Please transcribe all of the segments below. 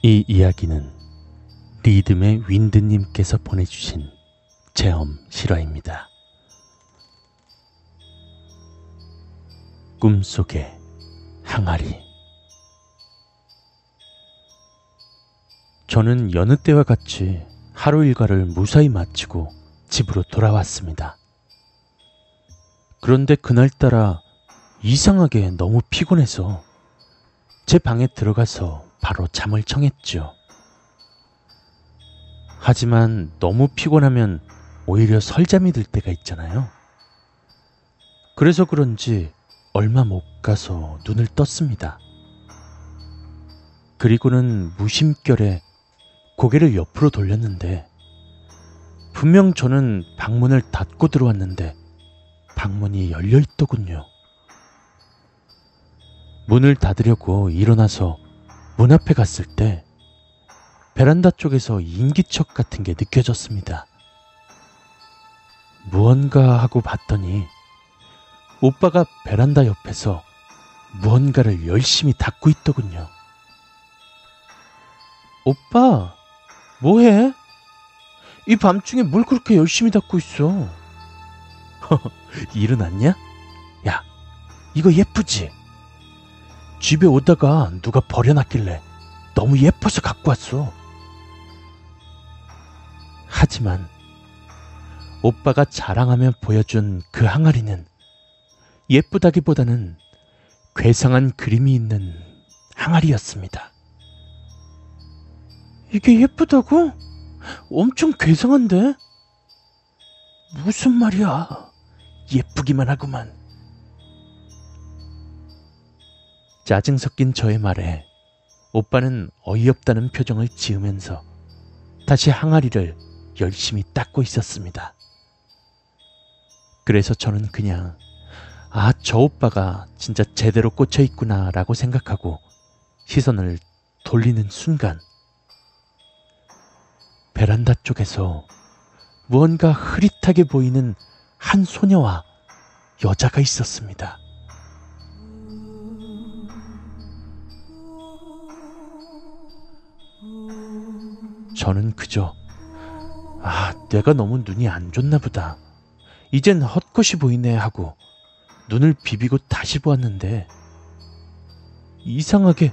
이 이야기는 리듬의 윈드님께서 보내주신 체험 실화입니다. 꿈속의 항아리 저는 여느 때와 같이 하루 일과를 무사히 마치고 집으로 돌아왔습니다. 그런데 그날따라 이상하게 너무 피곤해서 제 방에 들어가서 바로 잠을 청했죠. 하지만 너무 피곤하면 오히려 설잠이 들 때가 있잖아요. 그래서 그런지 얼마 못 가서 눈을 떴습니다. 그리고는 무심결에 고개를 옆으로 돌렸는데 분명 저는 방문을 닫고 들어왔는데 방문이 열려 있더군요. 문을 닫으려고 일어나서 문 앞에 갔을 때 베란다 쪽에서 인기척 같은 게 느껴졌습니다. 무언가 하고 봤더니 오빠가 베란다 옆에서 무언가를 열심히 닦고 있더군요. 오빠, 뭐해? 이 밤중에 뭘 그렇게 열심히 닦고 있어? 일어났냐? 야, 이거 예쁘지? 집에 오다가 누가 버려놨길래 너무 예뻐서 갖고 왔어. 하지만 오빠가 자랑하며 보여준 그 항아리는 예쁘다기보다는 괴상한 그림이 있는 항아리였습니다. 이게 예쁘다고? 엄청 괴상한데? 무슨 말이야? 예쁘기만 하구만. 짜증 섞인 저의 말에 오빠는 어이없다는 표정을 지으면서 다시 항아리를 열심히 닦고 있었습니다. 그래서 저는 그냥 아, 저 오빠가 진짜 제대로 꽂혀 있구나 라고 생각하고 시선을 돌리는 순간 베란다 쪽에서 무언가 흐릿하게 보이는 한 소녀와 여자가 있었습니다. 저는 그저 아, 내가 너무 눈이 안 좋나 보다. 이젠 헛것이 보이네 하고 눈을 비비고 다시 보았는데 이상하게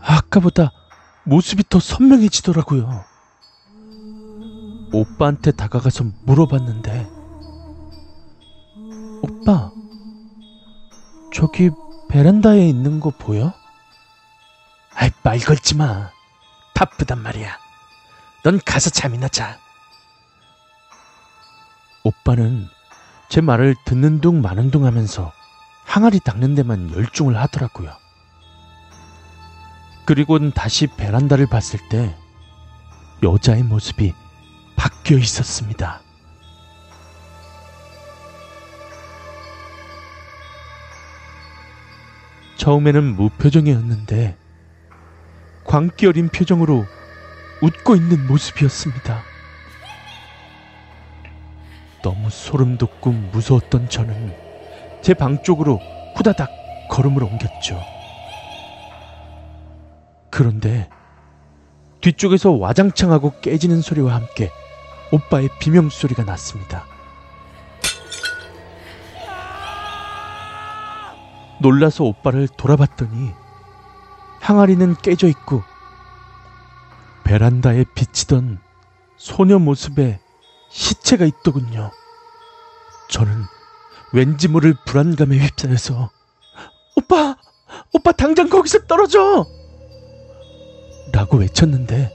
아까보다 모습이 더 선명해지더라고요. 오빠한테 다가가서 물어봤는데 오빠 저기 베란다에 있는 거 보여? 아이 말 걸지 마. 바쁘단 말이야. 넌 가서 잠이나 자. 오빠는 제 말을 듣는 둥 마는 둥 하면서 항아리 닦는 데만 열중을 하더라고요. 그리고는 다시 베란다를 봤을 때 여자의 모습이 바뀌어 있었습니다. 처음에는 무표정이었는데 광기 어린 표정으로 웃고 있는 모습이었습니다. 너무 소름 돋고 무서웠던 저는 제 방 쪽으로 후다닥 걸음을 옮겼죠. 그런데 뒤쪽에서 와장창 하고 깨지는 소리와 함께 오빠의 비명소리가 났습니다. 놀라서 오빠를 돌아봤더니 항아리는 깨져 있고 베란다에 비치던 소녀 모습에 시체가 있더군요. 저는 왠지 모를 불안감에 휩싸여서 오빠! 오빠 당장 거기서 떨어져! 라고 외쳤는데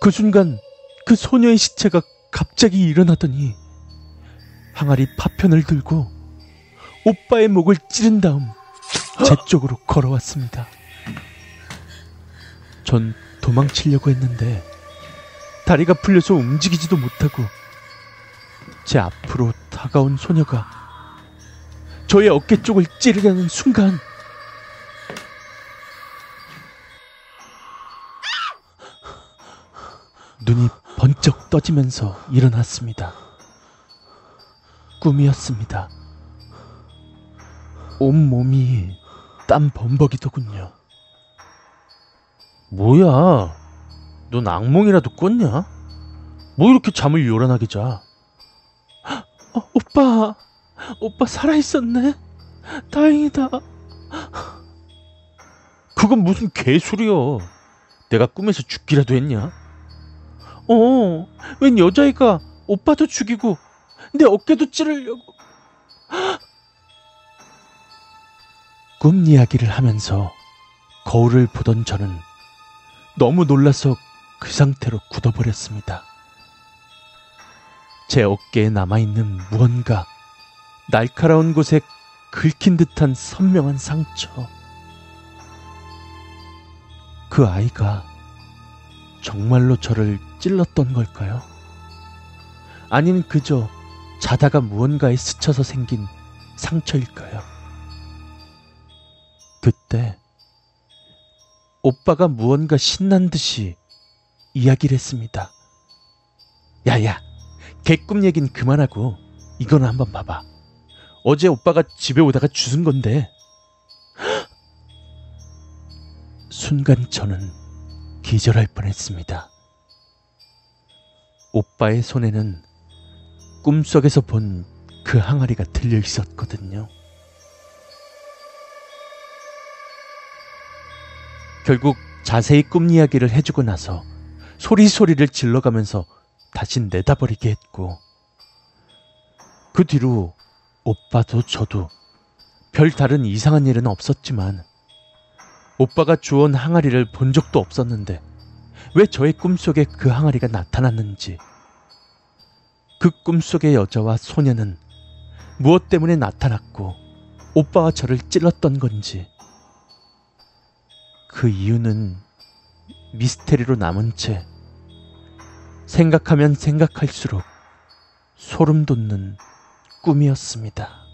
그 순간 그 소녀의 시체가 갑자기 일어나더니 항아리 파편을 들고 오빠의 목을 찌른 다음 제 쪽으로 걸어왔습니다. 전 도망치려고 했는데 다리가 풀려서 움직이지도 못하고 제 앞으로 다가온 소녀가 저의 어깨 쪽을 찌르려는 순간 눈이 번쩍 떠지면서 일어났습니다. 꿈이었습니다. 온몸이 땀 범벅이더군요. 뭐야? 넌 악몽이라도 꿨냐? 뭐 이렇게 잠을 요란하게 자? 어, 오빠, 오빠 살아있었네? 다행이다. 그건 무슨 개소리야. 내가 꿈에서 죽기라도 했냐? 어, 웬 여자애가 오빠도 죽이고 내 어깨도 찌르려고. 꿈 이야기를 하면서 거울을 보던 저는 너무 놀라서 그 상태로 굳어버렸습니다. 제 어깨에 남아있는 무언가 날카로운 곳에 긁힌 듯한 선명한 상처. 그 아이가 정말로 저를 찔렀던 걸까요? 아니면 그저 자다가 무언가에 스쳐서 생긴 상처일까요? 오빠가 무언가 신난 듯이 이야기를 했습니다. 야야, 개꿈 얘긴 그만하고 이거는 한번 봐봐. 어제 오빠가 집에 오다가 주운 건데. 순간 저는 기절할 뻔했습니다. 오빠의 손에는 꿈속에서 본 그 항아리가 들려 있었거든요. 결국 자세히 꿈 이야기를 해주고 나서 소리소리를 질러가면서 다시 내다버리게 했고, 그 뒤로 오빠도 저도 별 다른 이상한 일은 없었지만, 오빠가 주온 항아리를 본 적도 없었는데, 왜 저의 꿈속에 그 항아리가 나타났는지, 그 꿈속의 여자와 소녀는 무엇 때문에 나타났고, 오빠와 저를 찔렀던 건지, 그 이유는 미스테리로 남은 채 생각하면 생각할수록 소름 돋는 꿈이었습니다.